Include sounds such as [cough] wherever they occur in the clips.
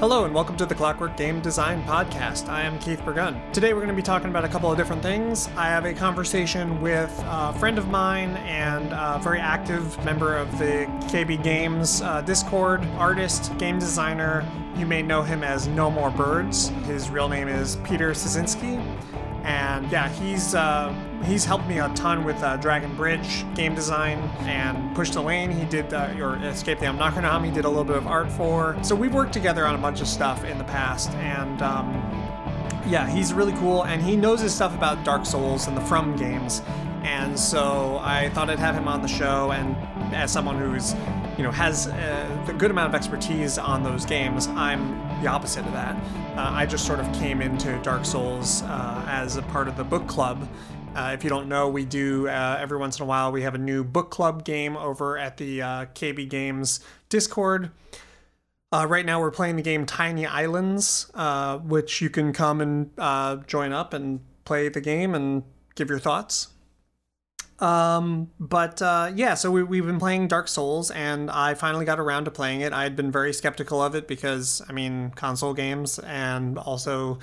Hello, and welcome to the Clockwork Game Design Podcast. I am Keith Burgun. Today, we're going to be talking about a couple of different things. I have a conversation with a friend of mine and a very active member of the KB Games uh, Discord, artist, game designer. You may know him as No More Birds. His real name is Peter Siecienski. And yeah, he's uh, he's helped me a ton with uh, Dragon Bridge game design and Push the Lane. He did uh, or Escape the Omnochronom. He did a little bit of art for. So we've worked together on a bunch of stuff in the past, and um, yeah, he's really cool, and he knows his stuff about Dark Souls and the From games. And so I thought I'd have him on the show, and as someone who's you know has a, a good amount of expertise on those games, I'm the opposite of that. Uh, I just sort of came into Dark Souls uh, as a part of the book club. Uh, if you don't know, we do uh, every once in a while. We have a new book club game over at the uh, KB Games Discord. Uh, right now, we're playing the game Tiny Islands, which you can come and join up and play the game and give your thoughts. Um, but uh, yeah, so we, we've been playing Dark Souls, and I finally got around to playing it. I had been very skeptical of it because, I mean, console games and also,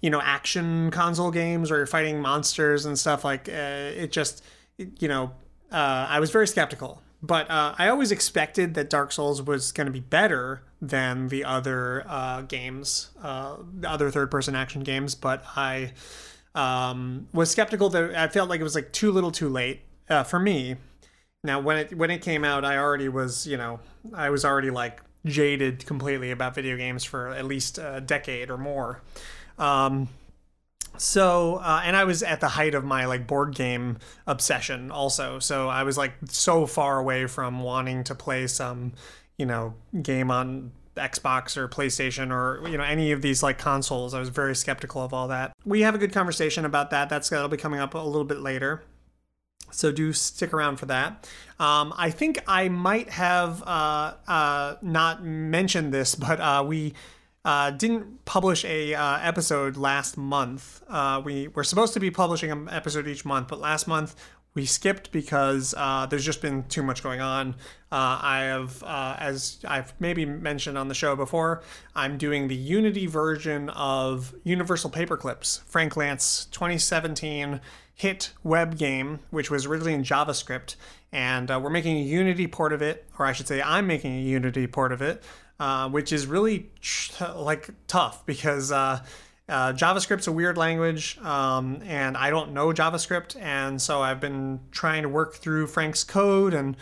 you know, action console games where you're fighting monsters and stuff like uh, it. Just, you know, uh, I was very skeptical. But uh, I always expected that Dark Souls was going to be better than the other uh, games, uh, the other third-person action games. But I um, was skeptical that I felt like it was like too little, too late uh, for me. Now, when it when it came out, I already was, you know, I was already like jaded completely about video games for at least a decade or more. Um, so, uh, and I was at the height of my like board game obsession also. So I was like so far away from wanting to play some, you know, game on Xbox or PlayStation or you know any of these like consoles. I was very skeptical of all that. We have a good conversation about that. That's that'll be coming up a little bit later. So do stick around for that. Um, I think I might have uh, uh, not mentioned this, but uh, we uh, didn't publish a uh, episode last month. Uh, we were supposed to be publishing an episode each month, but last month we skipped because uh, there's just been too much going on. Uh, I have, uh, as I've maybe mentioned on the show before, I'm doing the Unity version of Universal Paperclips, Frank Lantz 2017 hit web game, which was originally in JavaScript. And uh, we're making a Unity port of it, or I should say, I'm making a Unity port of it, uh, which is really like tough because uh, JavaScript's a weird language, um, and I don't know JavaScript, and so I've been trying to work through Frank's code and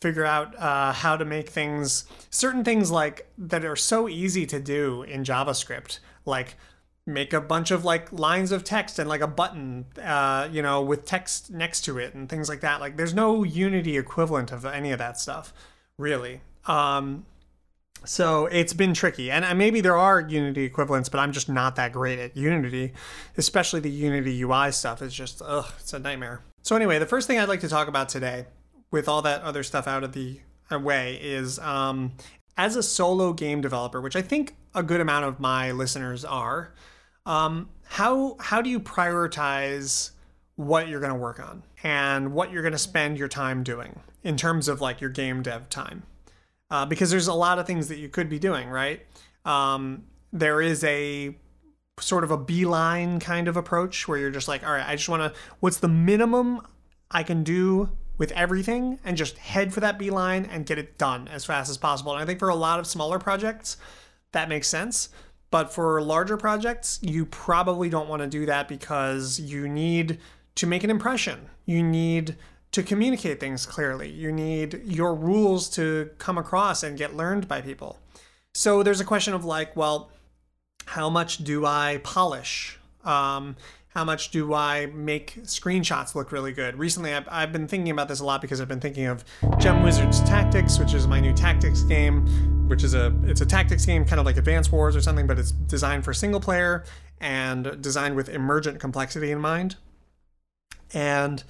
figure out uh, how to make things, certain things like that are so easy to do in JavaScript, like make a bunch of like lines of text and like a button, uh, you know, with text next to it and things like that. Like, there's no Unity equivalent of any of that stuff, really. Um, so it's been tricky. And maybe there are Unity equivalents, but I'm just not that great at Unity, especially the Unity UI stuff is just, ugh, it's a nightmare. So, anyway, the first thing I'd like to talk about today, with all that other stuff out of the way, is um, as a solo game developer, which I think a good amount of my listeners are, um, how, how do you prioritize what you're going to work on and what you're going to spend your time doing in terms of like your game dev time? Uh, because there's a lot of things that you could be doing, right? Um, there is a sort of a beeline kind of approach where you're just like, all right, I just want to, what's the minimum I can do with everything and just head for that beeline and get it done as fast as possible. And I think for a lot of smaller projects, that makes sense. But for larger projects, you probably don't want to do that because you need to make an impression. You need to communicate things clearly. You need your rules to come across and get learned by people. So there's a question of like, well, how much do I polish? Um, how much do I make screenshots look really good? Recently, I've, I've, been thinking about this a lot because I've been thinking of Gem Wizards Tactics, which is my new tactics game, which is a it's a tactics game, kind of like Advance Wars or something, but it's designed for single player and designed with emergent complexity in mind. And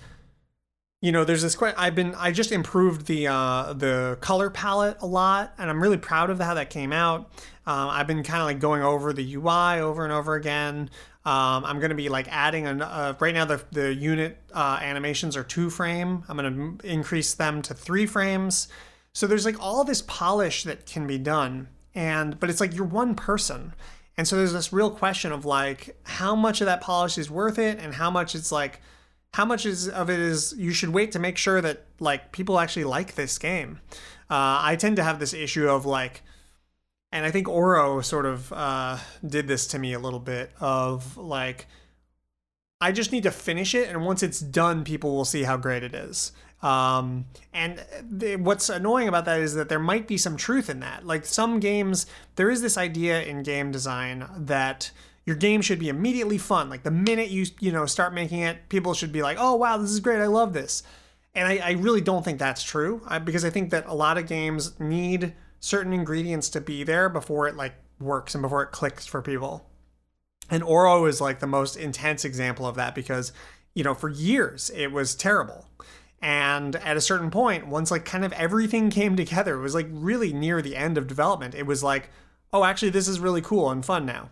you know there's this quite i've been i just improved the uh, the color palette a lot and i'm really proud of how that came out. Um, i've been kind of like going over the ui over and over again. Um, i'm going to be like adding an uh, right now the, the unit uh, animations are two frame. I'm going to increase them to three frames. So there's like all this polish that can be done and but it's like you're one person. And so there's this real question of like how much of that polish is worth it and how much it's like how much is of it is you should wait to make sure that like people actually like this game uh, i tend to have this issue of like and i think auro sort of uh, did this to me a little bit of like i just need to finish it and once it's done people will see how great it is um, and the, what's annoying about that is that there might be some truth in that. Like some games, there is this idea in game design that your game should be immediately fun. Like the minute you you know start making it, people should be like, "Oh wow, this is great! I love this." And I, I really don't think that's true I, because I think that a lot of games need certain ingredients to be there before it like works and before it clicks for people. And Auro is like the most intense example of that because you know for years it was terrible and at a certain point, once like kind of everything came together, it was like really near the end of development. It was like, oh, actually, this is really cool and fun now.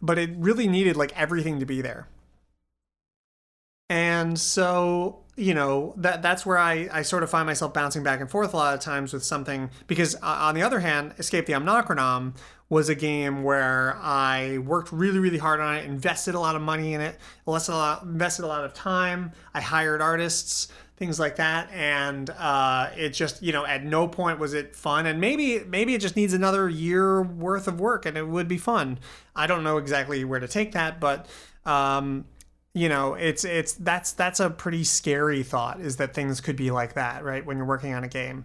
But it really needed like everything to be there. And so, you know, that that's where I, I sort of find myself bouncing back and forth a lot of times with something because uh, on the other hand, Escape the Omnochronom was a game where I worked really, really hard on it, invested a lot of money in it, invested a lot, invested a lot of time. I hired artists things like that. And uh, it just you know at no point was it fun. And maybe maybe it just needs another year worth of work and it would be fun. I don't know exactly where to take that but um, you know it's it's that's that's a pretty scary thought is that things could be like that right when you're working on a game.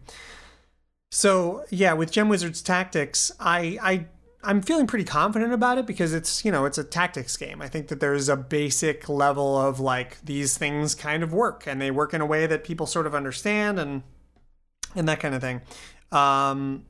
So yeah with gem wizards tactics i i I'm feeling pretty confident about it because it's, you know, it's a tactics game. I think that there's a basic level of like these things kind of work and they work in a way that people sort of understand and and that kind of thing. Um,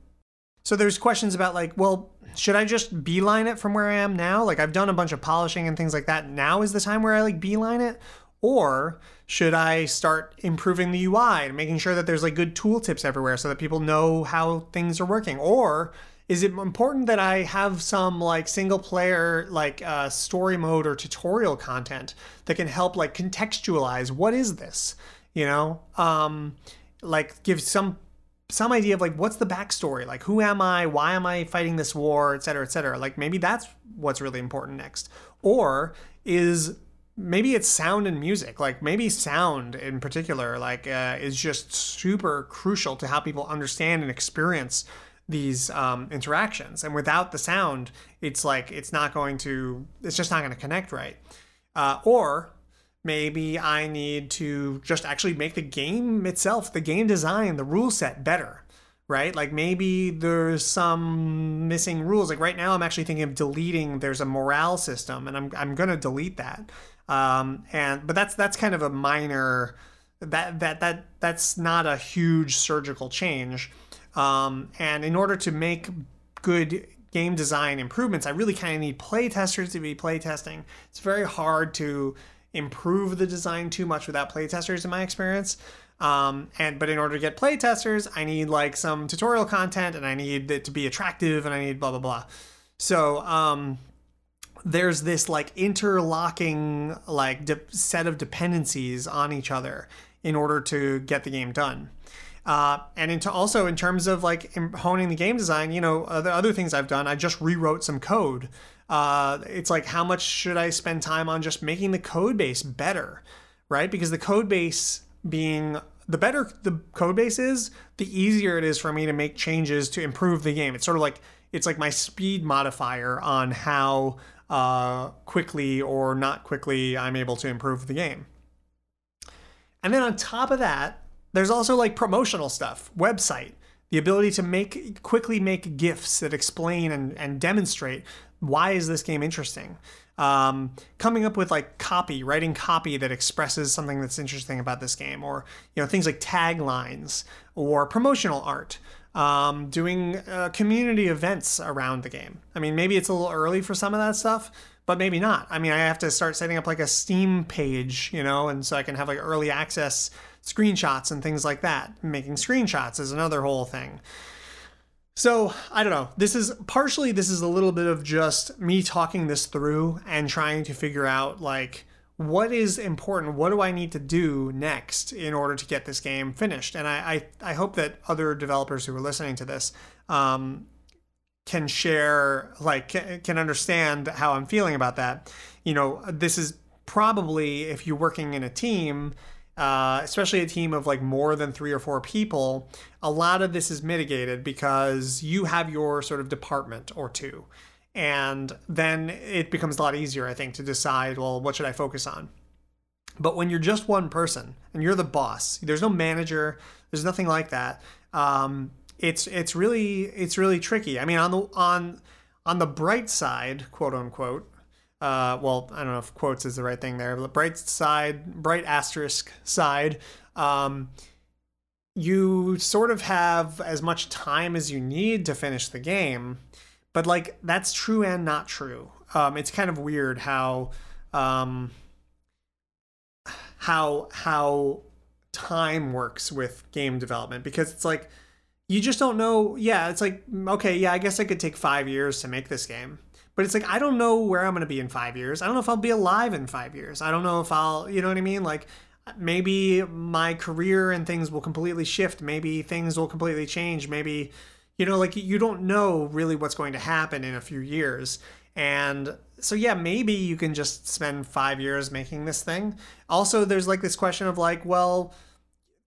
so there's questions about like, well, should I just beeline it from where I am now? Like I've done a bunch of polishing and things like that. Now is the time where I like beeline it? Or should I start improving the UI and making sure that there's like good tooltips everywhere so that people know how things are working? Or is it important that I have some like single player like uh, story mode or tutorial content that can help like contextualize what is this? You know, um, like give some some idea of like what's the backstory? Like who am i? Why am i fighting this war? Et cetera et cetera. Like maybe that's what's really important next. Or is maybe it's sound and music. Like maybe sound in particular like uh, is just super crucial to how people understand and experience these um, interactions. And without the sound it's like it's not going to it's just not going to connect right. Uh, or maybe i need to just actually make the game itself the game design the rule set better right? Like maybe there's some missing rules. Like right now i'm actually thinking of deleting there's a morale system and i'm, I'm going to delete that. Um, and but that's that's kind of a minor that that that that's not a huge surgical change um, and in order to make good game design improvements, I really kind of need playtesters to be playtesting. It's very hard to improve the design too much without playtesters, in my experience. Um, and but in order to get playtesters, I need like some tutorial content, and I need it to be attractive, and I need blah blah blah. So um, there's this like interlocking like de- set of dependencies on each other in order to get the game done. Uh, and into also in terms of like honing the game design, you know, other other things I've done, I just rewrote some code. Uh, it's like how much should I spend time on just making the code base better, right? Because the code base being the better the code base is, the easier it is for me to make changes to improve the game. It's sort of like it's like my speed modifier on how uh, quickly or not quickly I'm able to improve the game. And then on top of that, there's also like promotional stuff, website, the ability to make quickly make gifs that explain and, and demonstrate why is this game interesting. Um, coming up with like copy, writing copy that expresses something that's interesting about this game, or you know things like taglines or promotional art. Um, doing uh, community events around the game. I mean, maybe it's a little early for some of that stuff, but maybe not. I mean, I have to start setting up like a Steam page, you know, and so I can have like early access screenshots and things like that. Making screenshots is another whole thing. So, I don't know. This is partially this is a little bit of just me talking this through and trying to figure out like what is important what do i need to do next in order to get this game finished and i i, I hope that other developers who are listening to this um, can share like can understand how I'm feeling about that. You know, this is probably if you're working in a team, uh, especially a team of like more than three or four people, a lot of this is mitigated because you have your sort of department or two. And then it becomes a lot easier, I think, to decide, well, what should I focus on? But when you're just one person and you're the boss, there's no manager, there's nothing like that. Um, it's it's really it's really tricky. I mean, on the on on the bright side, quote unquote. Uh, well, I don't know if quotes is the right thing there. But bright side, bright asterisk side. Um, you sort of have as much time as you need to finish the game, but like that's true and not true. Um, it's kind of weird how um, how how time works with game development because it's like you just don't know. Yeah, it's like okay, yeah, I guess I could take five years to make this game, but it's like I don't know where I'm going to be in five years. I don't know if I'll be alive in five years. I don't know if I'll, you know what I mean? Like maybe my career and things will completely shift. Maybe things will completely change. Maybe you know, like you don't know really what's going to happen in a few years. And so yeah, maybe you can just spend 5 years making this thing. Also there's like this question of like, well,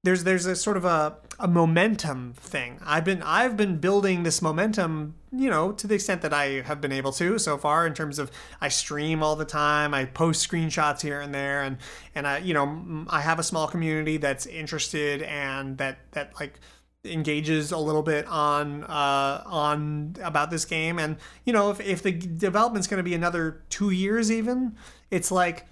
there's there's a sort of a, a momentum thing. I've been I've been building this momentum, you know, to the extent that I have been able to so far in terms of I stream all the time, I post screenshots here and there and and I you know, I have a small community that's interested and that that like engages a little bit on uh, on about this game and you know if, if the development's going to be another two years even it's like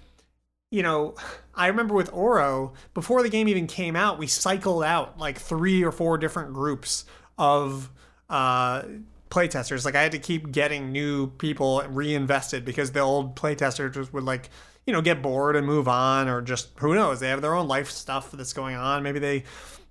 you know i remember with auro before the game even came out we cycled out like three or four different groups of uh, playtesters like i had to keep getting new people reinvested because the old playtesters just would like you know get bored and move on or just who knows they have their own life stuff that's going on maybe they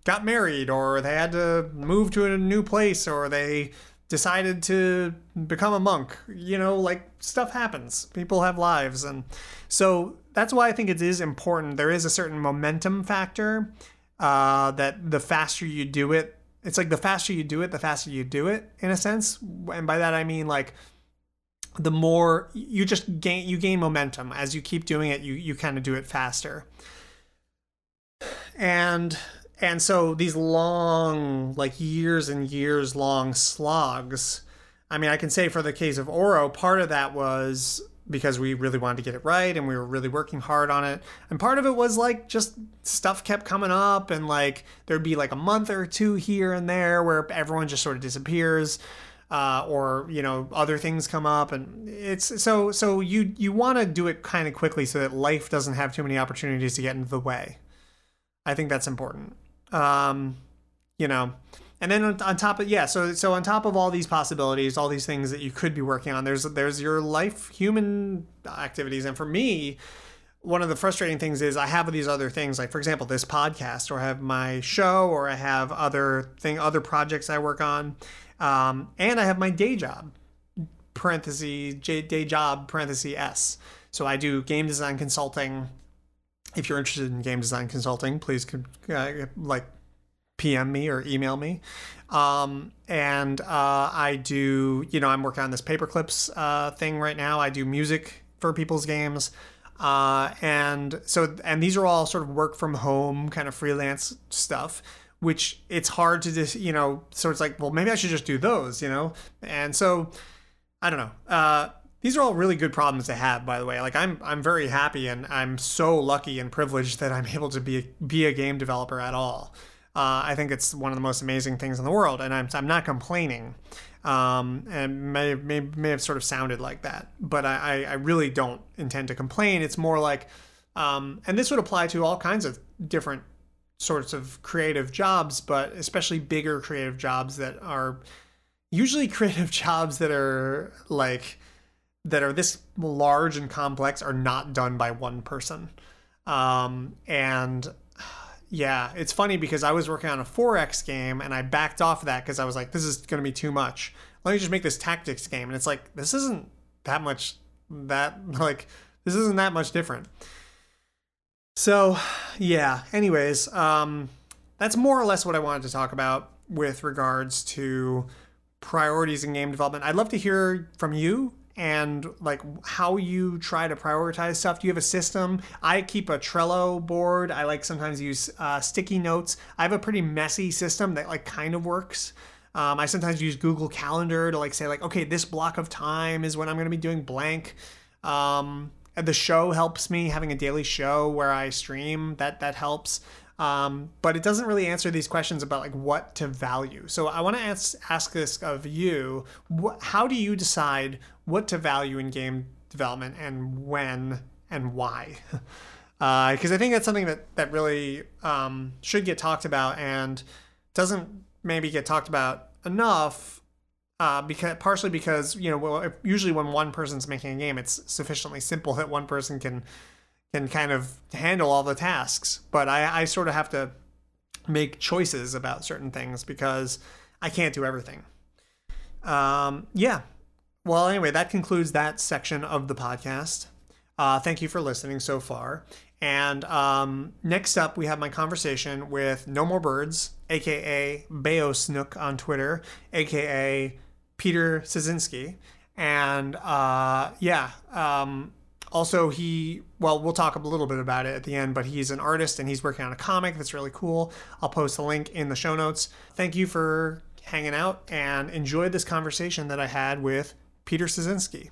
got married or they had to move to a new place or they decided to become a monk. You know, like stuff happens. People have lives. And so that's why I think it is important. There is a certain momentum factor uh, that the faster you do it, it's like the faster you do it, the faster you do it in a sense. And by that I mean like the more you just gain you gain momentum as you keep doing it, you you kind of do it faster. And and so these long, like years and years long slogs. I mean, I can say for the case of Auro, part of that was because we really wanted to get it right and we were really working hard on it. And part of it was like just stuff kept coming up and like there'd be like a month or two here and there where everyone just sort of disappears. Uh, or you know other things come up and it's so so you you want to do it kind of quickly so that life doesn't have too many opportunities to get into the way i think that's important um, you know, and then on, top of yeah, so so on top of all these possibilities, all these things that you could be working on, there's there's your life human activities, and for me, one of the frustrating things is I have these other things, like for example, this podcast, or I have my show, or I have other thing other projects I work on, um, and I have my day job, parenthesis J, day job parenthesis s. So I do game design consulting. If you're interested in game design consulting, please uh, like PM me or email me. Um, and uh, I do, you know, I'm working on this paperclips uh, thing right now. I do music for people's games. Uh, and so, and these are all sort of work from home kind of freelance stuff, which it's hard to just, you know, so it's like, well, maybe I should just do those, you know? And so, I don't know. Uh, these are all really good problems to have, by the way. Like I'm I'm very happy and I'm so lucky and privileged that I'm [laughs] able to be be a game developer at all. Uh, I think it's one of the most amazing things in the world, and I'm I'm not complaining. Um, and may, may may have sort of sounded like that, but I I really don't intend to complain. It's more like, um, and this would apply to all kinds of different sorts of creative jobs, but especially bigger creative jobs that are usually [laughs] creative jobs that are like that are this large and complex are not done by one person. Um, and yeah, it's funny because I was working on a 4X game and I backed off of that because I was like, this is going to be too much. Let me just make this tactics game. And it's like, this isn't that much, that, [laughs] like, this isn't that much different. So, yeah, anyways, um, that's more or less what I wanted to talk about with regards to priorities in game development. I'd love to hear from you and like how you try to prioritize stuff. Do you have a system? I keep a Trello board. I like sometimes use uh, sticky notes. I have a pretty messy system that like kind of works. Um, I sometimes use Google Calendar to like say like, okay, this block of time is when I'm going to be doing blank. Um, the show helps me having a daily show where I stream. That that helps. Um, but it doesn't really answer these questions about like what to value. So I want to ask ask this of you: How do you decide what to value in game development and when and why? Because [laughs] uh, I think that's something that that really um, should get talked about and doesn't maybe get talked about enough. Uh, because partially because you know well, usually when one person's making a game, it's sufficiently simple that one person can can kind of handle all the tasks. But I, I sort of have to make choices about certain things because I can't do everything. Um, yeah. Well, anyway, that concludes that section of the podcast. Uh, thank you for listening so far. And um, next up, we have my conversation with No More Birds, aka Bayo Snook on Twitter, aka Peter Siecienski. And uh, yeah, um, also, he, well, we'll talk a little bit about it at the end, but he's an artist and he's working on a comic that's really cool. I'll post a link in the show notes. Thank you for hanging out and enjoy this conversation that I had with Peter Siecienski.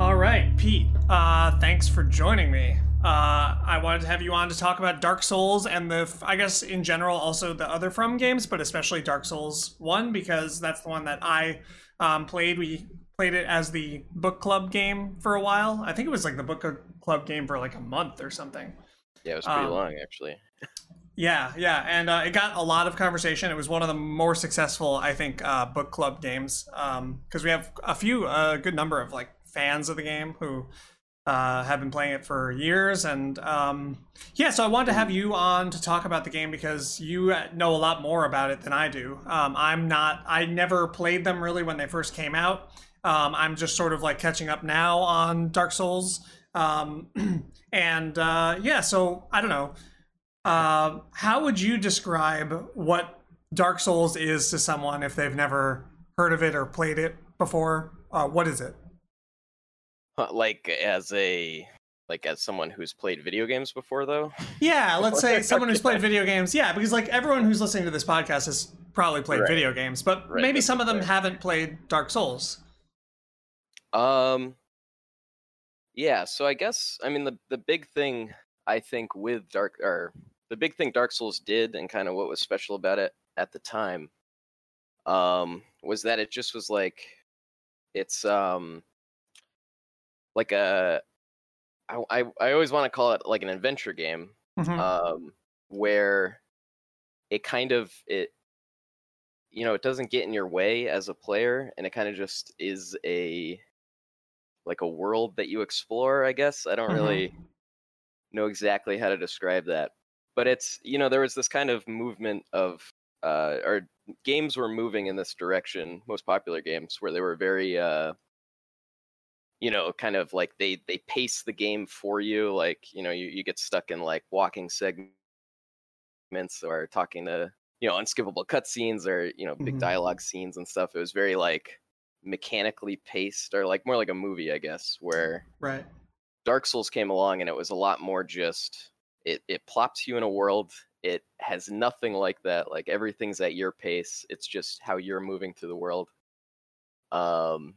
All right, Pete, uh, thanks for joining me. Uh, I wanted to have you on to talk about Dark Souls and the, I guess in general, also the other From games, but especially Dark Souls 1, because that's the one that I um, played. We played it as the book club game for a while. I think it was like the book club game for like a month or something. Yeah, it was pretty um, long actually. Yeah, yeah, and uh, it got a lot of conversation. It was one of the more successful, I think, uh, book club games because um, we have a few, a good number of like fans of the game who uh, have been playing it for years. And um, yeah, so I wanted to have you on to talk about the game because you know a lot more about it than I do. Um, I'm not, I never played them really when they first came out. Um, I'm just sort of like catching up now on Dark Souls. Um, [clears throat] and uh, yeah, so I don't know. Uh, how would you describe what Dark Souls is to someone if they've never heard of it or played it before? Uh, what is it? Like as a like as someone who's played video games before though yeah let's say [laughs] someone who's played video games yeah because like everyone who's listening to this podcast has probably played right. video games but right. maybe some of them haven't played dark souls um yeah, so I guess I mean the the big thing I think with Dark or the big thing Dark Souls did and kind of what was special about it at the time um was that it just was like it's um like a I I, I always want to call it like an adventure game mm-hmm. um where it kind of it you know it doesn't get in your way as a player and it kind of just is a like a world that you explore i guess i don't mm-hmm. really know exactly how to describe that but it's you know there was this kind of movement of uh or games were moving in this direction most popular games where they were very uh you know kind of like they they pace the game for you like you know you, you get stuck in like walking segments or talking to you know unskippable cutscenes or you know big mm-hmm. dialogue scenes and stuff it was very like mechanically paced or like more like a movie, I guess, where right. Dark Souls came along and it was a lot more just it it plops you in a world. It has nothing like that. Like everything's at your pace. It's just how you're moving through the world. Um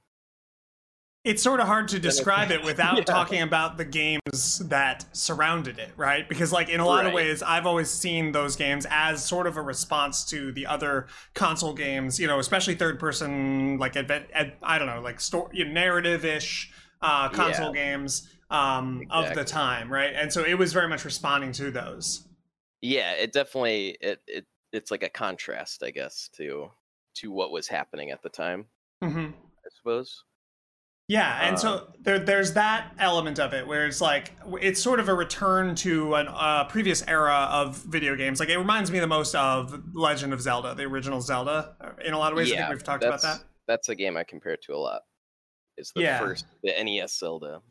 it's sort of hard to describe it [laughs] without yeah. talking about the games that surrounded it, right? Because like in a lot right. of ways, I've always seen those games as sort of a response to the other console games, you know, especially third person, like advent, ad, I don't know, like story, you know, narrative ish uh, console yeah. games um, exactly. of the time, right? And so it was very much responding to those. Yeah, it definitely it it it's like a contrast, I guess, to to what was happening at the time. Mm-hmm. I suppose. Yeah, and uh, so there, there's that element of it where it's like it's sort of a return to a uh, previous era of video games. Like it reminds me the most of Legend of Zelda, the original Zelda. Uh, in a lot of ways, yeah, I think we've talked about that. That's a game I compare it to a lot. It's the yeah. first the NES Zelda.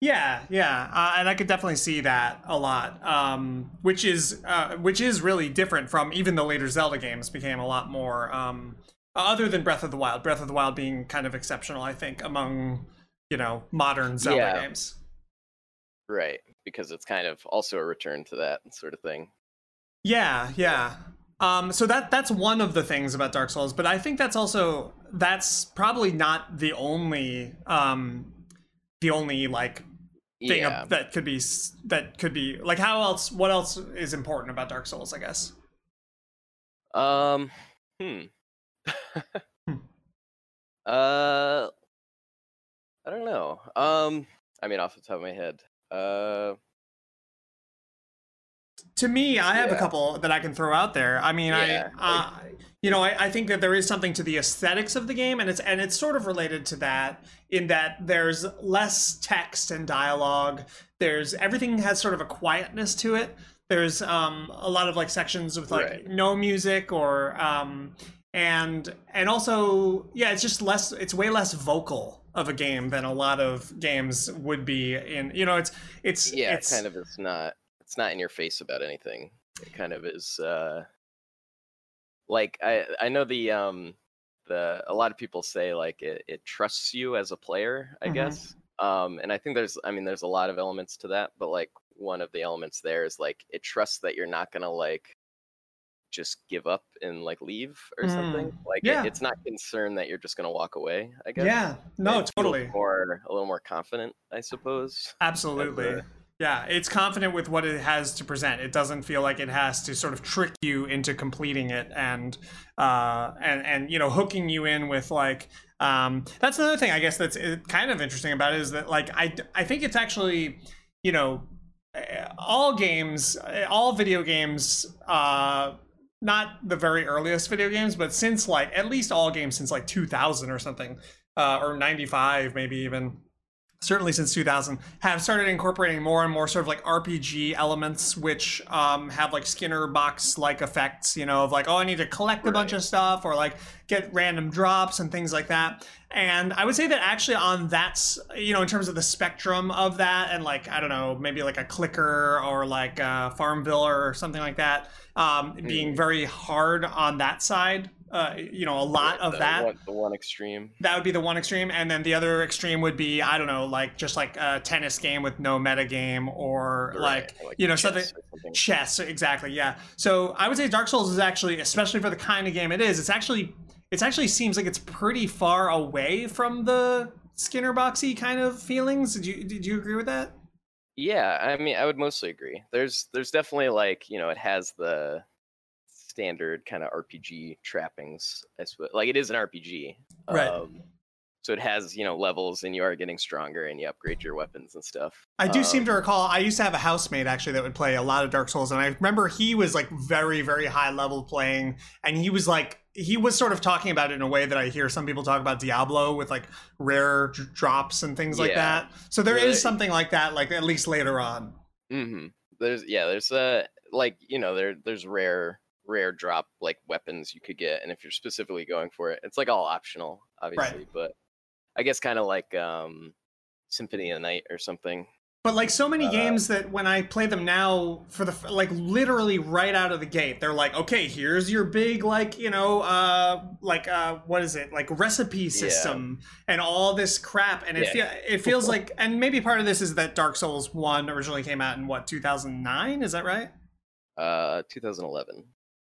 Yeah, yeah, uh, and I could definitely see that a lot, um, which is uh, which is really different from even the later Zelda games became a lot more. Um, other than Breath of the Wild, Breath of the Wild being kind of exceptional, I think, among you know modern Zelda Yeah. games. Right, because it's kind of also a return to that sort of thing. Yeah, yeah. Um, so that that's one of the things about Dark Souls, but I think that's also that's probably not the only um, the only like thing Yeah. that could be that could be like how else what else is important about Dark Souls? I guess. Um. Hmm. Hmm. Uh. I don't know. Um. I mean, off the top of my head. Uh. to me, I have a couple that I can throw out there. I mean, Yeah, I, uh, you know, I, I think that there is something to the aesthetics of the game, and it's and it's sort of related to that in that there's less text and dialogue. There's everything has sort of a quietness to it. There's um, a lot of like sections with like Right. no music or um, and and also yeah, it's just less. It's way less vocal of a game than a lot of games would be in. You know, it's it's Yeah. it's, kind of. It's not. It's not in your face about anything. It kind of is. Uh. Like I. I know the um. The a lot of people say like it, it trusts you as a player. I Mhm. guess. Um. And I think there's. I mean, there's a lot of elements to that, but like one of the elements there is like it trusts that you're not gonna like just give up and like leave or something. Like it- it's not concerned that you're just gonna walk away. I guess. yeah, no, totally. More a little more confident, I suppose. Absolutely. A- Yeah, it's confident with what it has to present. It doesn't feel like it has to sort of trick you into completing it and uh and and you know hooking you in with like um that's another thing I guess that's uh, kind of interesting about it is that like I I think it's actually you know eh, all games eh, all video games uh not the very earliest video games but since like at least all games since like 2000 or something uh or 95 maybe even certainly since 2000 have started incorporating more and more sort of like rpg elements which um, have like skinner box like effects you know of like oh i need to collect a bunch of stuff or like get random drops and things like that and i would say that actually on that's you know in terms of the spectrum of that and like i don't know maybe like a clicker or like uh, farmville or something like that um, being Mhm. very hard on that side uh, you know a lot of that One, the one extreme. that would be the one extreme and then the other extreme would be i don't know like just like a tennis game with no meta game or like Right, you know, chess something- something. chess exactly yeah so i would say dark souls is actually especially for the kind of game it is it's actually it's actually seems like it's pretty far away from the skinner boxy kind of feelings did you did you agree with that Yeah, I mean, I would mostly agree. There's there's definitely like you know it has the standard kind of RPG trappings. I suppose like it is an RPG, Right. Um, so it has you know levels, and you are getting stronger, and you upgrade your weapons and stuff. I do seem Um, to recall I used to have a housemate actually that would play a lot of Dark Souls, and I remember he was like very, very high level playing, and he was like he was sort of talking about it in a way that I hear some people talk about Diablo with like rare d- drops and things like that. So there is something like that, like at least later on. hmm There's yeah, there's uh like you know there there's rare rare drop like weapons you could get, and if you're specifically going for it, it's like all optional, obviously. Right. But I guess kind of like um Symphony of the Night or something. But like so many Uh, games that when I play them now, for the like literally right out of the gate, they're like, okay, here's your big like you know uh like uh what is it like recipe system and all this crap, and it Yeah. feel it feels like, and maybe part of this is that Dark Souls one originally came out in what 2009, is that right? Uh, 2011.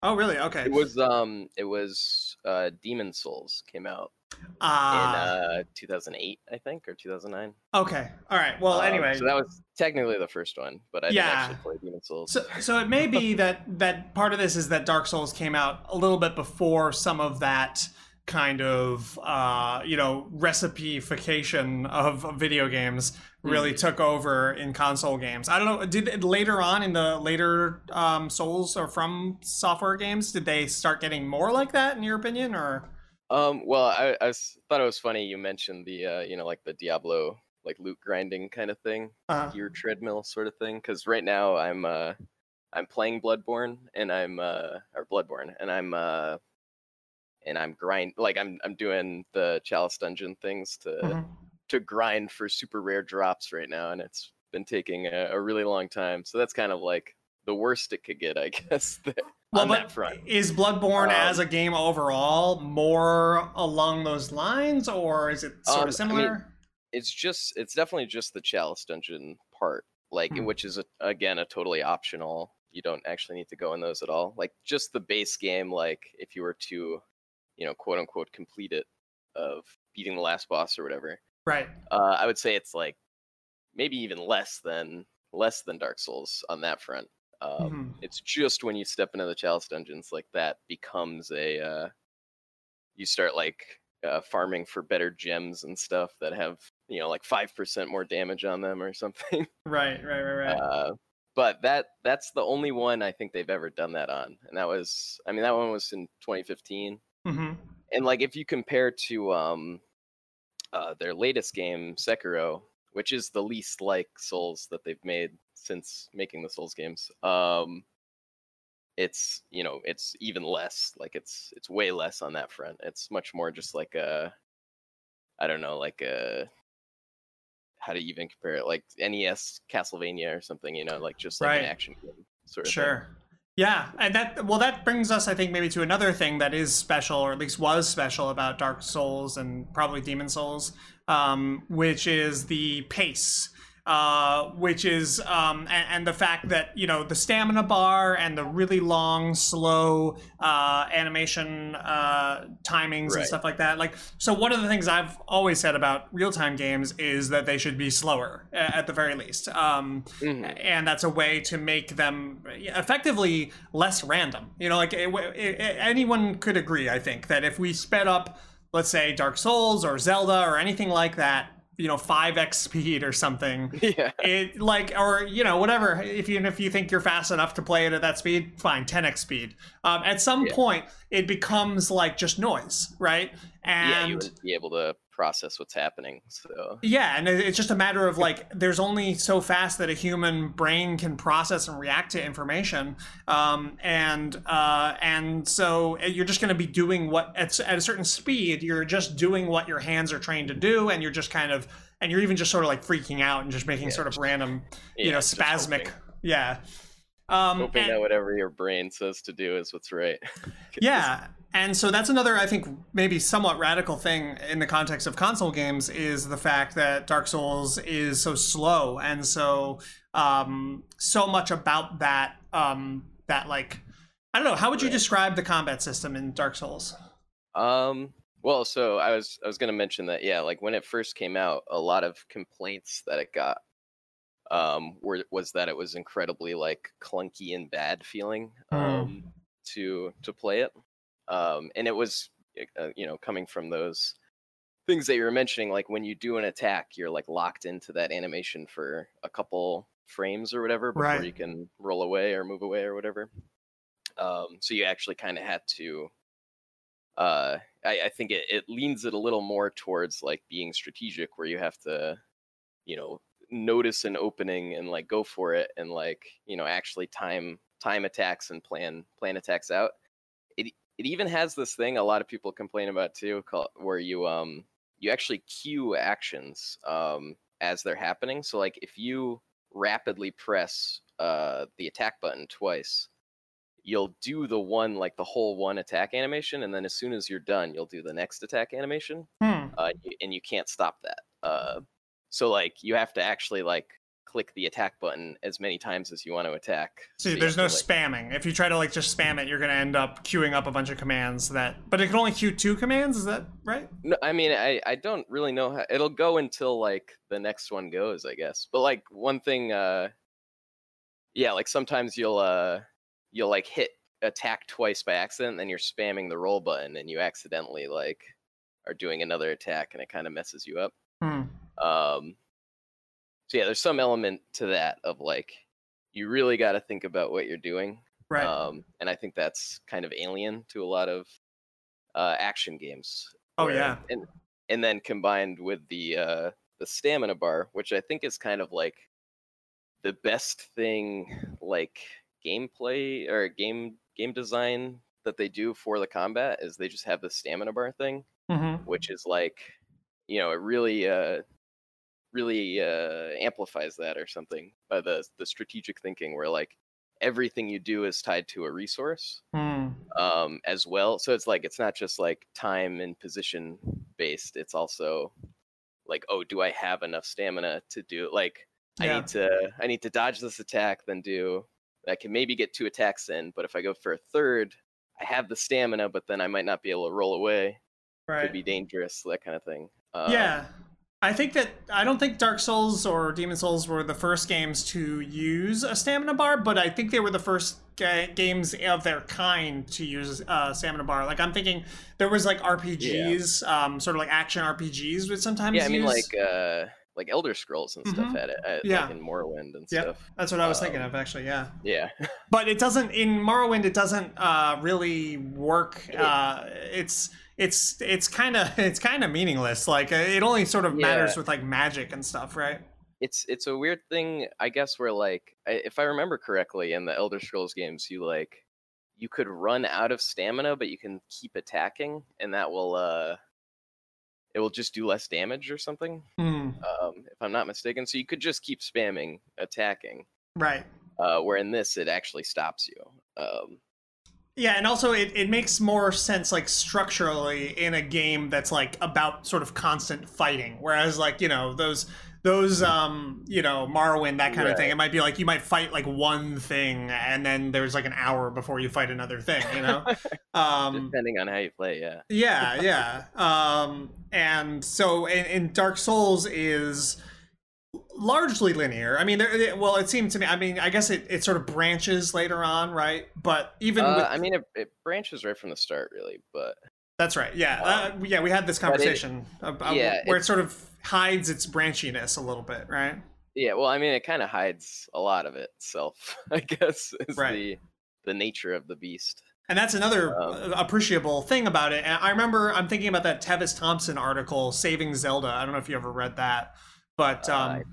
Oh really? Okay. It was um it was uh Demon Souls came out in Ah, uh 2008 I think or 2009. okay. All right. Well, Um, anyway, so that was technically the first one, but I Yeah. didn't actually play Demon Souls. So, so it may be [laughs] that that part of this is that Dark Souls came out a little bit before some of that kind of uh, you know recipification of video games really Hmm. took over in console games. I don't know. Did later on in the later um, Souls or from software games did they start getting more like that in your opinion or? Um, well, I thought it was funny you mentioned the uh, you know, like the Diablo like loot grinding kind of thing, Uh, gear treadmill sort of thing. Because right now I'm uh, I'm playing Bloodborne and I'm uh, or Bloodborne and I'm uh, and I'm grind like I'm I'm doing the Chalice dungeon things to mhm. To grind for super rare drops right now, and it's been taking a, a really long time. So that's kind of like the worst it could get, I [laughs] guess. well, on but that front. is Bloodborne Um, as a game overall more along those lines, or is it sort Um, of I mean, similar? it's just it's definitely just the chalice dungeon part like Hmm. which is a, again a totally optional you don't actually need to go in those at all like just the base game like if you were to you know quote unquote complete it of beating the last boss or whatever right. uh, i would say it's like maybe even less than less than dark souls on that front um, Mhm. it's just when you step into the chalice dungeons like that becomes a uh, you start like uh, farming for better gems and stuff that have you know like five percent more damage on them or something. [laughs] Right. Right. Right. Right. Uh, but that that's the only one I think they've ever done that on, and that was I mean that one was in 2015, hmm and like if you compare to um uh, their latest game Sekiro, which is the least like Souls that they've made since making the Souls games. Um, it's you know it's even less like it's it's way less on that front. It's much more just like a I don't know like a how to even compare it like NES Castlevania or something you know like just like Right. an action game sort of thing. Yeah, and that well, that brings us, I think, maybe to another thing that is special, or at least was special about Dark Souls and probably Demon Souls, um, which is the pace. Uh, which is um, and, and the fact that you know the stamina bar and the really long, slow uh, animation uh, timings and stuff like that. Like, so one of the things I've always said about real-time games is that they should be slower at the very least. Um, Mhm. and that's a way to make them effectively less random. You know, like it, it, it- anyone could agree, I think, that if we sped up, let's say Dark Souls or Zelda or anything like that, you know, five x speed or something. [laughs] yeah It like or you know whatever if you if you think you're fast enough to play it at that speed fine 10x speed um, at some Yeah. point it becomes like just noise right and yeah you would be able to process what's happening so yeah, and it's just a matter of like, there's only so fast that a human brain can process and react to information, um, and uh, and so you're just going to be doing what at, at a certain speed. You're just doing what your hands are trained to do, and you're just kind of, and you're even just sort of like freaking out and just making Yeah, sort of just- random, you yeah, know, spasmic, yeah. Um, hoping and- that whatever your brain says to do is what's right [laughs] yeah and so that's another i think maybe somewhat radical thing in the context of console games is the fact that dark souls is so slow and so um so much about that um that like i don't know how would you describe the combat system in dark souls Um. Well, so I was I was gonna mention that yeah, like when it first came out, a lot of complaints that it got um were was that it was incredibly like clunky and bad feeling Hmm. um to to play it. Um and it was uh, you know coming from those things that you were mentioning like when you do an attack, you're like locked into that animation for a couple frames or whatever before Right. you can roll away or move away or whatever. Um so you actually kind of had to uh I, I think it, it leans it a little more towards like being strategic where you have to you know notice an opening and like go for it and like you know actually time time attacks and plan plan attacks out it even has this thing a lot of people complain about too called where you um you actually queue actions um as they're happening so like if you rapidly press uh the attack button twice you'll do the one like the whole one attack animation and then as soon as you're done you'll do the next attack animation hmm. uh, y- and you can't stop that uh, so like you have to actually like click the attack button as many times as you want to attack. So there's no like- spamming. If you try to like just spam it you're going to end up queuing up a bunch of commands that but it can only queue two commands is that right? No, i mean I, I don't really know how it'll go until like the next one goes i guess. But like one thing uh yeah like sometimes you'll uh you'll like hit attack twice by accident and then you're spamming the roll button and you accidentally like are doing another attack and it kind of messes you up. Hmm. um so yeah there's some element to that of like you really got to think about what you're doing right. um and i think that's kind of alien to a lot of uh action games oh where- yeah. and and then combined with the uh the stamina bar which i think is kind of like the best thing like gameplay or game game design that they do for the combat is they just have the stamina bar thing hmm which is like you know it really uh really uh, amplifies that or something by the the strategic thinking where like everything you do is tied to a resource Hmm. um, as well. So it's like it's not just like time and position based. It's also like, oh, do I have enough stamina to do it? like I need to I need to dodge this attack, then do I can maybe get two attacks in, but if I go for a third, I have the stamina, but then I might not be able to roll away. Right. Could be dangerous, that kind of thing. Um, yeah. I think that I don't think Dark Souls or Demon Souls were the first games to use a stamina bar, but I think they were the first ga- games of their kind to use a stamina bar. Like I'm thinking there was like RPGs, um, sort of like action RPGs would sometimes Yeah, I mean use. like uh like Elder Scrolls and stuff Mhm. had it, uh, Yeah. like in Morrowind and Yep. stuff. That's what I was thinking um, of actually. Yeah. Yeah. but it doesn't in Morrowind. It doesn't uh, really work. Uh, it's it's it's kind of [laughs] it's kind of meaningless. Like uh, it only sort of matters with like magic and stuff, right? it's it's a weird thing i guess where like if i remember correctly in the elder scrolls games you like you could run out of stamina but you can keep attacking and that will uh it will just do less damage or something Hmm. um if i'm not mistaken so you could just keep spamming attacking Right. uh where in this it actually stops you um Yeah, and also it, it makes more sense like structurally in a game that's like about sort of constant fighting. Whereas like, you know, those those um, you know, Morrowind, that kind of thing, it might be like you might fight like one thing and then there's like an hour before you fight another thing, you know? [laughs] um depending on how you play yeah yeah yeah um and so in, in dark souls is largely linear i mean there it- well it seemed to me i mean i guess it, it sort of branches later on right but even uh, with i mean it, it branches right from the start really but that's right yeah uh, yeah we had this but it- conversation about yeah, where it, sort of hides its branchiness a little bit right Yeah, well, I mean, it kind of hides a lot of itself. [laughs] I guess is Right. the the nature of the beast. And that's another Um, uh, appreciable thing about it. And I remember I'm thinking about that Tevis Thompson article, "Saving Zelda." I don't know if you ever read that, but Uh, um.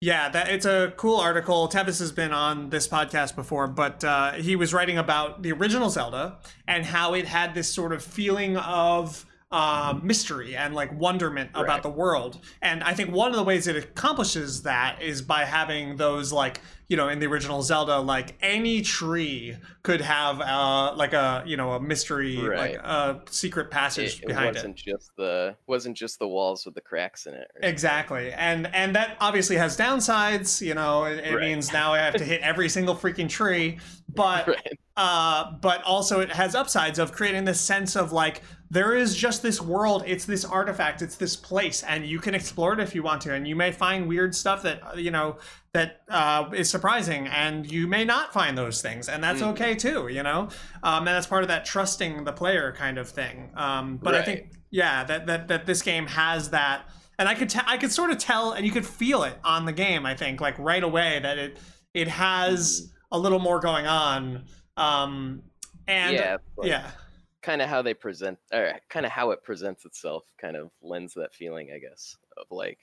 Yeah, that it's a cool article. Tevis has been on this podcast before, but uh, he was writing about the original Zelda and how it had this sort of feeling of uh, mystery and like wonderment about Right. the world. And I think one of the ways it accomplishes that is by having those like you know in the original Zelda, like any tree could have uh, like a you know a mystery like Right. a secret passage It, it behind it. wasn't just the wasn't just the walls with the cracks in it. Exactly, and and that obviously has downsides. You know, it, it Right. means now I have to hit every single freaking tree, but [laughs] Right. uh, but also it has upsides of creating this sense of like there is just this world. It's this artifact. It's this place, and you can explore it if you want to. And you may find weird stuff that uh, you know that uh, is surprising, and you may not find those things, and that's Mhm. okay too. You know, um, and that's part of that trusting the player kind of thing. Um, but I think yeah, that that that this game has that and I could te- I could sort of tell, and you could feel it on the game. I think like right away that it it has a little more going on. Um, and yeah, yeah, kind of how they present, or kind of how it presents itself, kind of lends that feeling, I guess, of like,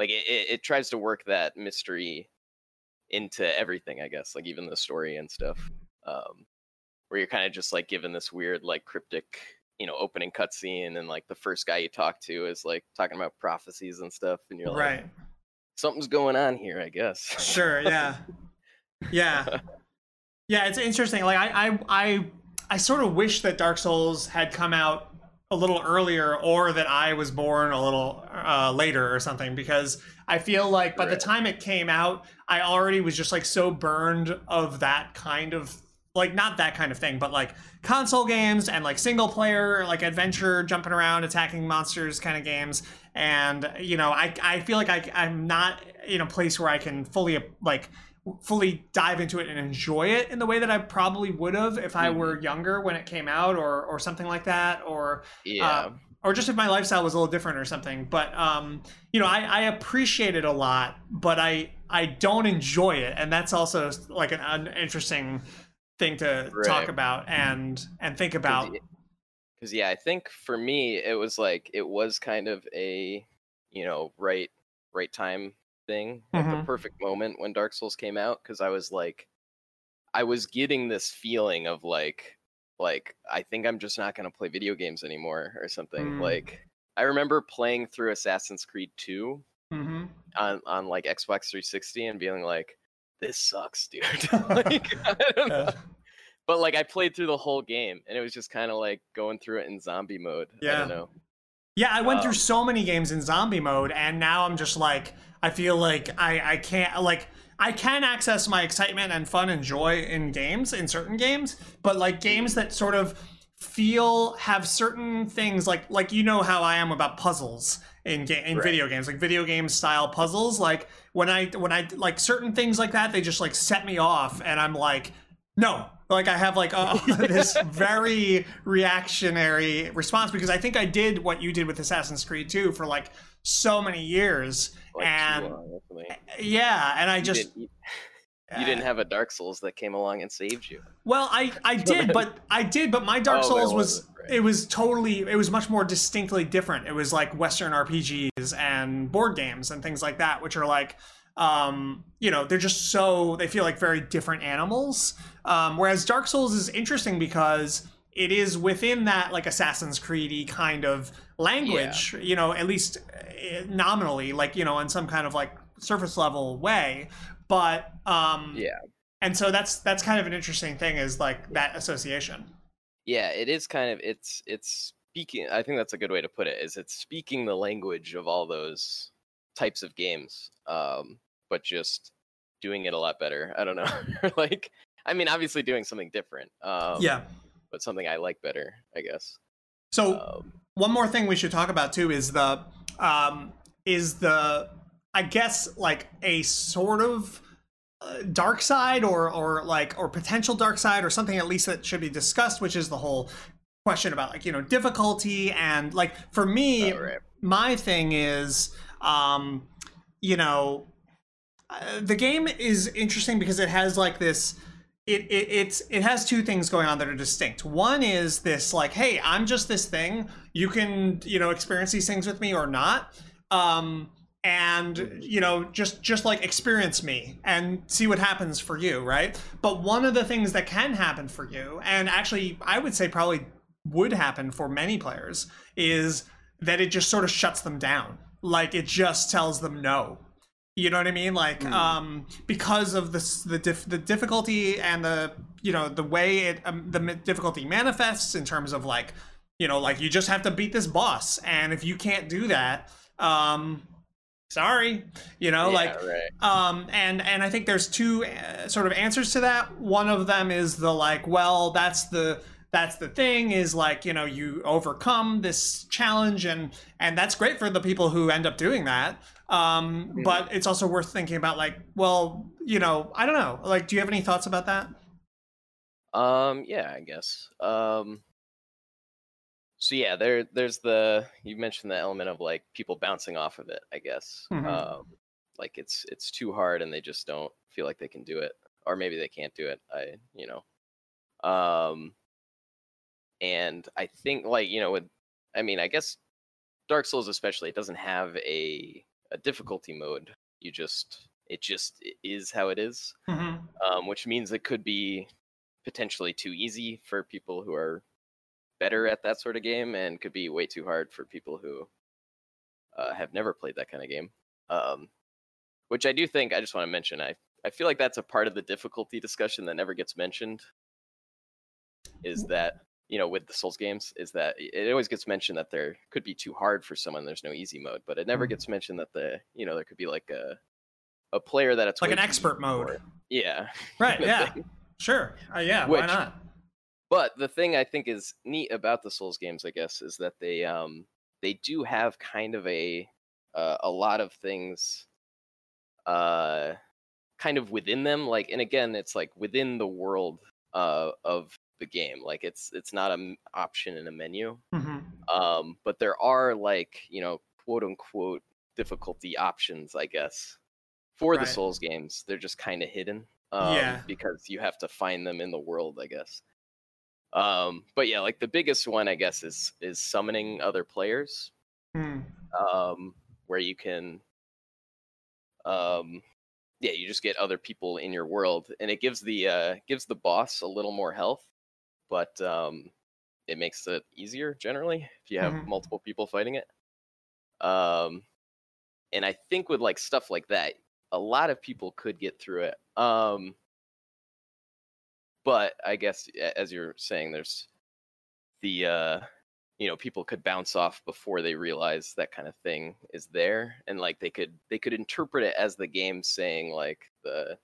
like it, it, it tries to work that mystery into everything, I guess, like even the story and stuff, um, where you're kind of just like given this weird, like cryptic, you know, opening cutscene, and like the first guy you talk to is like talking about prophecies and stuff, and you're like, right, something's going on here, I guess. sure, yeah, yeah, [laughs] yeah. It's interesting. Like I I I I sort of wish that Dark Souls had come out a little earlier or that I was born a little uh, later or something because I feel like by the time it came out, I already was just like so burned of that kind of like not that kind of thing, but like console games and like single player, like adventure, jumping around, attacking monsters kind of games. And you know, I I feel like I I'm not in a place where I can fully like fully dive into it and enjoy it in the way that I probably would have if I were younger when it came out or or something like that or yeah, or just if my lifestyle was a little different or something. But um, you know, I, I appreciate it a lot, but I I don't enjoy it, and that's also like an, an interesting thing to talk about and and think about. because yeah i think for me it was like it was kind of a you know right right time thing like Mhm. the perfect moment when dark souls came out because i was like i was getting this feeling of like like i think i'm just not going to play video games anymore or something Mm. like i remember playing through assassin's creed 2 Mm-hmm. on on like Xbox 360 and being like, this sucks, dude. [laughs] [laughs] like, I don't know. Yeah. But like I played through the whole game and it was just kind of like going through it in zombie mode. I Yeah. don't know. Yeah, I went through Um, so many games in zombie mode, and now I'm just like, I feel like I I can't like I can access my excitement and fun and joy in games in certain games, but like games that sort of feel have certain things like like you know how I am about puzzles in ga- in Right. video games like video game style puzzles like when I when I like certain things like that they just like set me off and I'm like no like I have like a, this [laughs] very reactionary response because I think I did what you did with Assassin's Creed 2 for like so many years Like, and long, yeah and I You just didn't- you, you didn't uh, have a Dark Souls that came along and saved you. Well, I I [laughs] did, but I did, but my Dark Oh, Souls was right. it was totally it was much more distinctly different. It was like Western RPGs and board games and things like that, which are like um you know they're just so they feel like very different animals um whereas dark souls is interesting because it is within that like assassin's creedy kind of language you know at least uh, nominally like you know in some kind of like surface level way but um Yeah. and so that's that's kind of an interesting thing is like that association Yeah, it is kind of it's it's speaking I think that's a good way to put it is it's speaking the language of all those types of games. Um but just doing it a lot better. I don't know. [laughs] [laughs] like I mean obviously doing something different. Um yeah but something I like better, I guess. so Um one more thing we should talk about too is the um is the i guess like a sort of uh, dark side or or like or potential dark side or something at least that should be discussed which is the whole question about like you know difficulty and like for me oh, right. my thing is um you know uh, the game is interesting because it has like this it, it it's it has two things going on that are distinct. One is this like hey i'm just this thing. You can you know experience these things with me or not. Um and you know just just like experience me and see what happens for you right? But one of the things that can happen for you and actually i would say probably would happen for many players is that it just sort of shuts them down. Like it just tells them no you know what i mean like Hmm. um because of this the dif- the difficulty and the you know the way it um, the difficulty manifests in terms of like you know like you just have to beat this boss and if you can't do that um sorry you know yeah, like right. um and and i think there's two uh, sort of answers to that one of them is the like well that's the that's the thing is like you know you overcome this challenge and and that's great for the people who end up doing that um but it's also worth thinking about like well you know i don't know like do you have any thoughts about that Um, yeah, I guess. Um, so yeah, there, there's the you mentioned the element of like people bouncing off of it. I guess. Mhm. Um, like it's it's too hard and they just don't feel like they can do it, or maybe they can't do it. I, you know. Um, and I think like you know with, I mean, I guess Dark Souls especially, it doesn't have a a difficulty mode. You just it just is how it is mm-hmm. um, which means it could be potentially too easy for people who are better at that sort of game, and could be way too hard for people who uh, have never played that kind of game. Um, which I do think I just want to mention. I I feel like that's a part of the difficulty discussion that never gets mentioned. Is that you know with the Souls games is that it always gets mentioned that there could be too hard for someone. There's no easy mode, but it never Mhm. gets mentioned that the you know there could be like a a player that it's like an expert mode for. Yeah, right [laughs] yeah thing. sure uh, yeah why not But the thing I think is neat about the Souls games, I guess, is that they um they do have kind of a uh, a lot of things uh kind of within them like and again it's like within the world uh of the game like it's it's not an option in a menu. Hmm um but there are like you know quote unquote difficulty options i guess. For the souls games they're just kind of hidden um Yeah. because you have to find them in the world i guess. Um but yeah like the biggest one i guess is is summoning other players. Hmm. um where you can um yeah you just get other people in your world and it gives the uh gives the boss a little more health but um it makes it easier generally if you have Mhm. multiple people fighting it um and I think with like stuff like that, a lot of people could get through it. Um, but I guess as you're saying, there's the uh, you know people could bounce off before they realize that kind of thing is there, and like they could they could interpret it as the game saying like the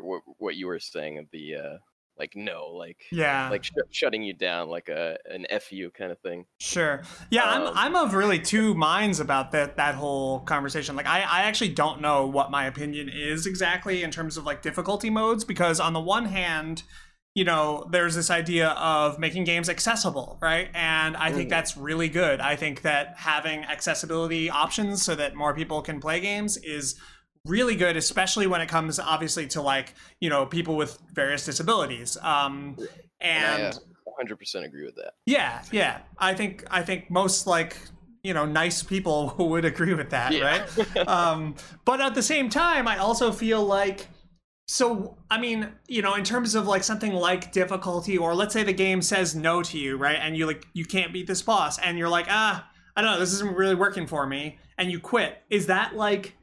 what what you were saying of the uh like no like yeah. like sh- shutting you down like a an fu kind of thing. Sure. Yeah um, i'm i'm of really two minds about that that whole conversation. Like i i actually don't know what my opinion is exactly in terms of like difficulty modes because on the one hand you know there's this idea of making games accessible right? And i think mm. that's really good. I think that having accessibility options so that more people can play games is really good, especially when it comes obviously to like you know people with various disabilities. Um, and, and I, 100% agree with that. Yeah, yeah. I think I think most like you know nice people [laughs] would agree with that, yeah. right? um, but at the same time, I also feel like. So, I mean, you know, in terms of like something like difficulty, or let's say the game says no to you, right? And you like you can't beat this boss, and you're like, ah, I don't know, this isn't really working for me, and you quit. Is that like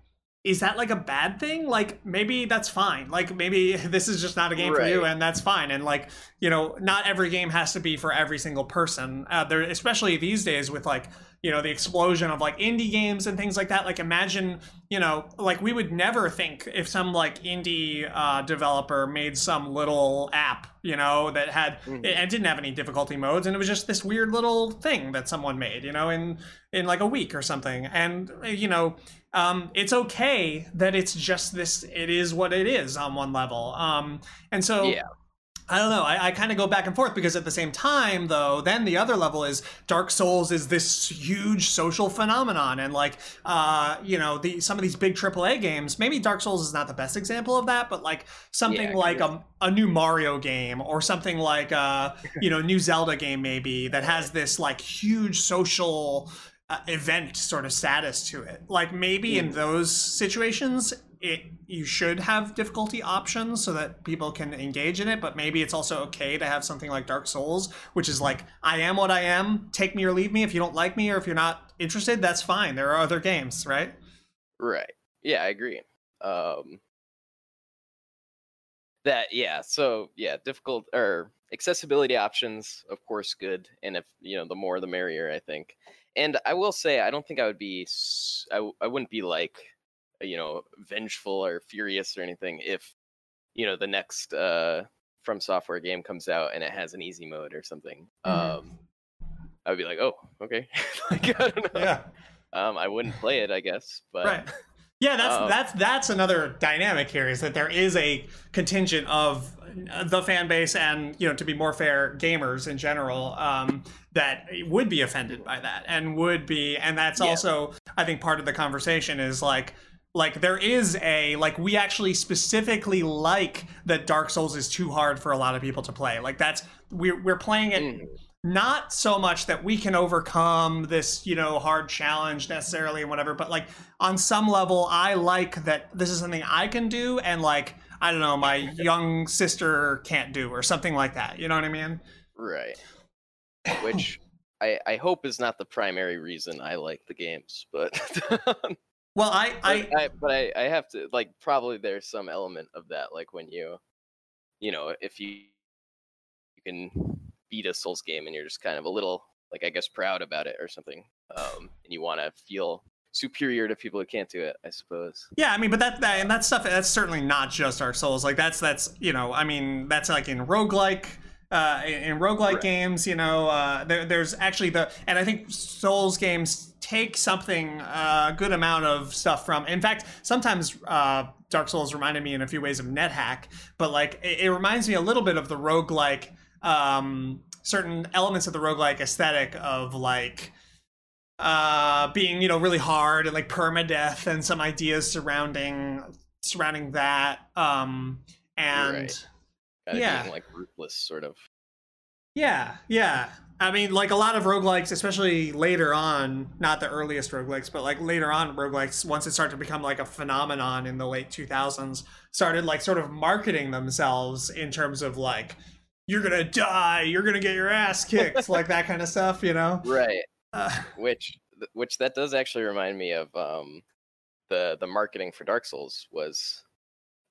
is that like a bad thing? Like maybe that's fine. Like maybe [laughs] this is just not a game right. for you, and that's fine. And like you know, not every game has to be for every single person. Uh, there, especially these days with like you know the explosion of like indie games and things like that. Like imagine you know, like we would never think if some like indie uh, developer made some little app, you know, that had mm-hmm. and didn't have any difficulty modes, and it was just this weird little thing that someone made, you know, in in like a week or something, and you know um, it's okay that it's just this it is what it is on one level um, and so yeah I don't know. I, I kind of go back and forth because at the same time, though, then the other level is Dark Souls is this huge social phenomenon, and like, uh, you know, the some of these big AAA games. Maybe Dark Souls is not the best example of that, but like something yeah, like a, a new Mario game or something like a you know new Zelda game maybe that has this like huge social uh, event sort of status to it. Like maybe in those situations, it you should have difficulty options so that people can engage in it. But maybe it's also okay to have something like Dark Souls, which is like I am what I am. Take me or leave me. If you don't like me or if you're not interested, that's fine. There are other games, right? Right. Yeah, I agree. Um, that yeah. So yeah, difficult or accessibility options, of course, good. And if you know, the more the merrier. I think and I will say, I don't think I would be, I, I wouldn't be like, you know, vengeful or furious or anything if, you know, the next uh, From Software game comes out and it has an easy mode or something. Mm-hmm. Um, I would be like, oh, okay. [laughs] like, I don't know. Yeah. Um, I wouldn't play it, I guess, but. Right. [laughs] Yeah, that's that's that's another dynamic here is that there is a contingent of the fan base and you know to be more fair gamers in general um, that would be offended by that and would be and that's yeah. also I think part of the conversation is like like there is a like we actually specifically like that Dark Souls is too hard for a lot of people to play like that's we're we're playing it. Mm not so much that we can overcome this you know hard challenge necessarily and whatever but like on some level i like that this is something i can do and like i don't know my [laughs] young sister can't do or something like that. You know what i mean? Right. Which [clears throat] i i hope is not the primary reason i like the games but [laughs] well I, I but I but I, I have to like probably there's some element of that like when you you know if you you can beat a Souls game and you're just kind of a little like I guess proud about it or something, um, and you want to feel superior to people who can't do it, I suppose. Yeah, I mean, but that, that and that stuff that's certainly not just our Souls. Like that's that's you know, I mean, that's like in roguelike uh, in roguelike right. games, you know, uh, there, there's actually the, and I think Souls games take something, a uh, good amount of stuff from. In fact, sometimes uh, Dark Souls reminded me in a few ways of NetHack, but like it, it reminds me a little bit of the roguelike um, certain elements of the roguelike aesthetic of like uh, being you know really hard and like permadeath and some ideas surrounding surrounding that um and right. yeah. being, like ruthless sort of. Yeah yeah. I mean like a lot of roguelikes especially later on not the earliest roguelikes but like later on roguelikes once it started to become like a phenomenon in the late 2000s started like sort of marketing themselves in terms of like you're gonna die, you're gonna get your ass kicked, like that kind of stuff, you know? [laughs] Right. Uh, Which which that does actually remind me of um, the the marketing for Dark Souls was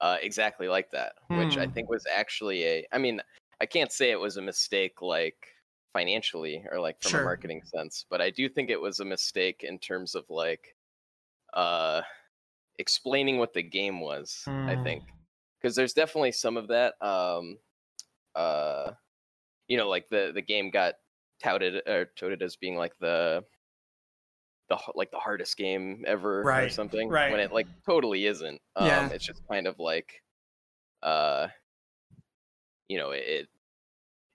uh, exactly like that, which I Hmm. think was actually a. I mean, I can't say it was a mistake like financially or like from Sure. a marketing sense, but I do think it was a mistake in terms of like uh explaining what the game was. I Hmm. think because there's definitely some of that. Um, uh, you know, like the the game got touted or touted as being like the the like the hardest game ever or something right. when it like totally isn't um Yeah. it's just kind of like uh you know it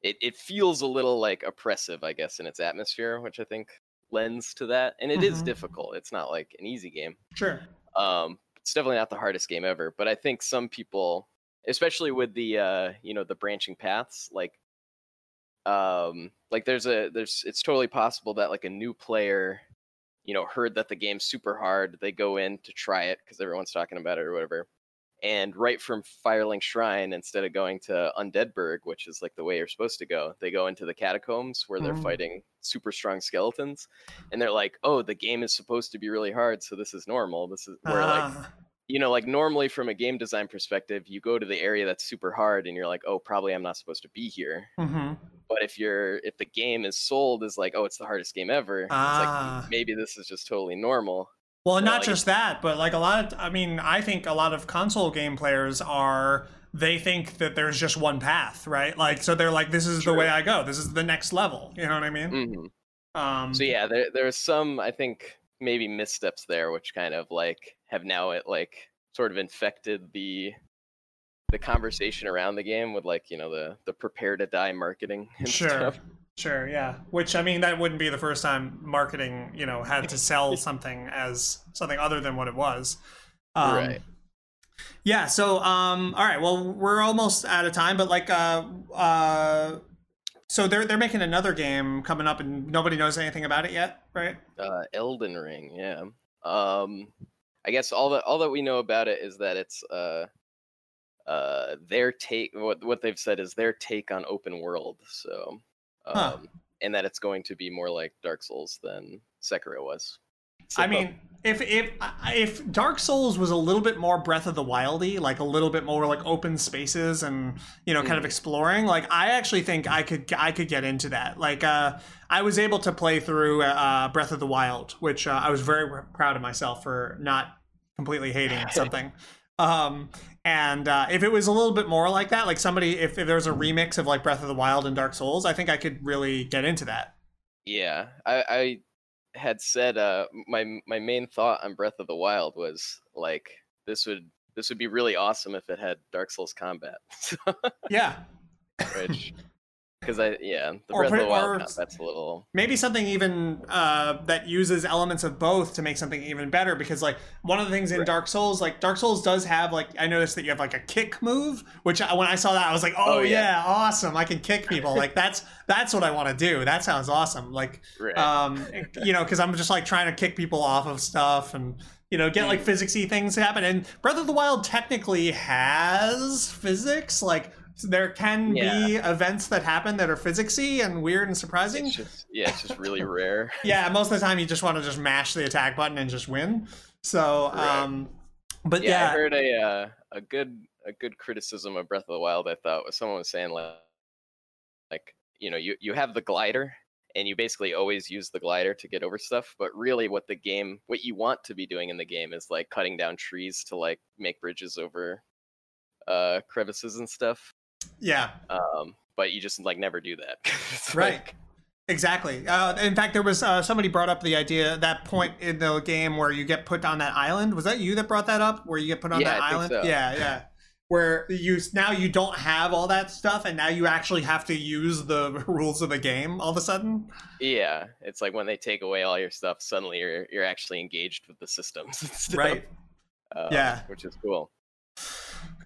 it it feels a little like oppressive i guess in its atmosphere which i think lends to that and it is Mhm. difficult it's not like an easy game Sure. um it's definitely not the hardest game ever but i think some people especially with the uh you know the branching paths like um like there's a there's it's totally possible that like a new player you know heard that the game's super hard they go in to try it because everyone's talking about it or whatever. And right from firelink shrine instead of going to undeadburg which is like the way you're supposed to go they go into the catacombs where they're Mm. fighting super strong skeletons and they're like oh the game is supposed to be really hard so this is normal. This is where like Ah, you know, like normally from a game design perspective, you go to the area that's super hard and you're like, oh, probably I'm not supposed to be here. mhm. But if you're if the game is sold as like, oh, it's the hardest game ever, Ah. it's like maybe this is just totally normal. Well, not I just that, but like a lot of, I mean, I think a lot of console game players are, they think that there's just one path, right? Like, so they're like, this is the way I go. This is the next level. You know what I mean? hmm Um, So yeah, there there's some I think maybe missteps there, which kind of like have now it like sort of infected the the conversation around the game with like you know the the prepare to die marketing [laughs] and Sure. stuff. Sure, yeah. Which I mean, that wouldn't be the first time marketing, you know, had to sell [laughs] something as something other than what it was. Um, Right. Yeah. So, um, all right. Well, we're almost out of time, but like, uh, uh, so they're they're making another game coming up, and nobody knows anything about it yet, right? uh Elden Ring, yeah. Um I guess all that all that we know about it is that it's uh uh their take what what they've said is their take on open world. So um Huh. and that it's going to be more like Dark Souls than Sekiro was. I mean, if if if Dark Souls was a little bit more Breath of the Wildy, like a little bit more like open spaces and you know kind of Mhm. exploring, like I actually think I could I could get into that. Like uh, I was able to play through uh, Breath of the Wild, which uh, I was very proud of myself for not completely hating [laughs] something. Um, and uh, if it was a little bit more like that, like somebody, if, if there was a remix of like Breath of the Wild and Dark Souls, I think I could really get into that. yeah, I I had said uh my my main thought on Breath of the Wild was like this would this would be really awesome if it had Dark Souls combat. [laughs] Yeah, Which because I yeah, the Or Breath of the Wild or- combat's a little maybe something even uh, that uses elements of both to make something even better because like one of the things in Right. dark souls like dark souls does have like i noticed that you have like a kick move which I, when i saw that i was like oh, Oh, yeah. yeah. awesome i can kick people like that's that's what i want to do that sounds awesome like right. um you know because i'm just like trying to kick people off of stuff and you know get like Mm. physicsy things happen and breath of the wild technically has physics like there can be events that happen that are physicsy and weird and surprising It's just yeah, it's just really [laughs] rare. yeah, [laughs] most of the time you just want to just mash the attack button and just win. So, Right. um, but Yeah, yeah, I heard a uh, a good a good criticism of Breath of the Wild. I thought was someone was saying like like you know you you have the glider and you basically always use the glider to get over stuff, but really what the game what you want to be doing in the game is like cutting down trees to like make bridges over uh crevices and stuff. Yeah, Um, but you just like never do that. [laughs] Right. like- exactly. Uh, in fact, there was uh, somebody brought up the idea that point in the game where you get put on that island. Was that you that brought that up? Where you get put on Yeah, that I island? so. Yeah, yeah. Where you now you don't have all that stuff, and now you actually have to use the [laughs] rules of the game all of a sudden. yeah, it's like when they take away all your stuff, suddenly you're you're actually engaged with the systems. [laughs] Right. um, Yeah. which is cool.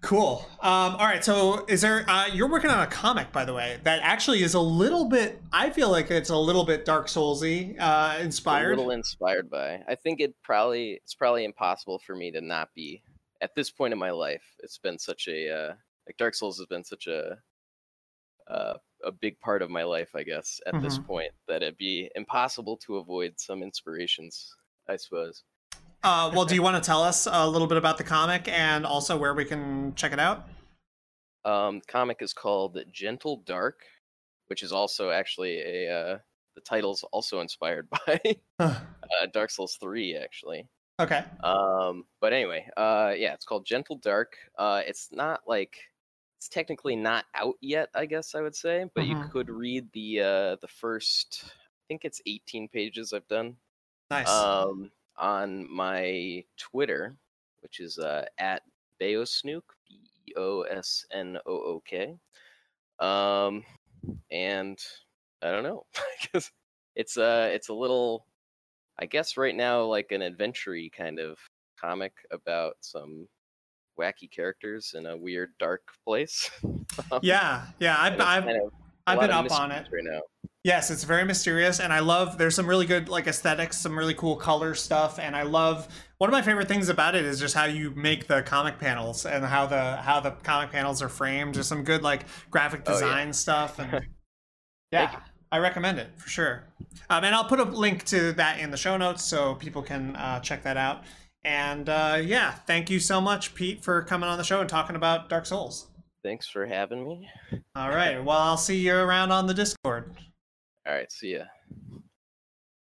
Cool. Um, all right. So, is there? Uh, you're working on a comic, by the way, that actually is a little bit. I feel like it's a little bit Dark Soulsy uh, a inspired. little inspired by. I think it probably it's probably impossible for me to not be at this point in my life. It's been such a uh, like Dark Souls has been such a uh, a big part of my life, I guess, at this Mhm. point, that it'd be impossible to avoid some inspirations, I suppose. Uh, well, do you want to tell us a little bit about the comic and also where we can check it out? Um, the comic is called Gentle Dark, which is also actually a uh, the title's also inspired [laughs] by uh, Dark Souls 3, actually. okay. Um, but anyway, uh, yeah, it's called Gentle Dark. Uh, it's not like it's technically not out yet, I guess I would say, but you Mhm. could read the uh, the first. I think it's 18 pages I've done Nice. um, on my Twitter, which is uh, at Beosnook, B E O S N O O K. Um, and I don't know, [laughs] I guess it's uh it's a little, I guess right now like an adventure kind of comic about some wacky characters in a weird dark place. [laughs] yeah, yeah. I've, I've, kind of a I've been up on it. right now. Yes, it's very mysterious, and I love. There's some really good like aesthetics, some really cool color stuff, and I love. One of my favorite things about it is just how you make the comic panels and how the how the comic panels are framed. There's some good like graphic Oh, yeah. design stuff, and [laughs] yeah. I recommend it for sure. Um, and I'll put a link to that in the show notes so people can uh, check that out. And uh, yeah, thank you so much, Pete, for coming on the show and talking about Dark Souls. Thanks for having me. All right, well, I'll see you around on the Discord. All right, see ya.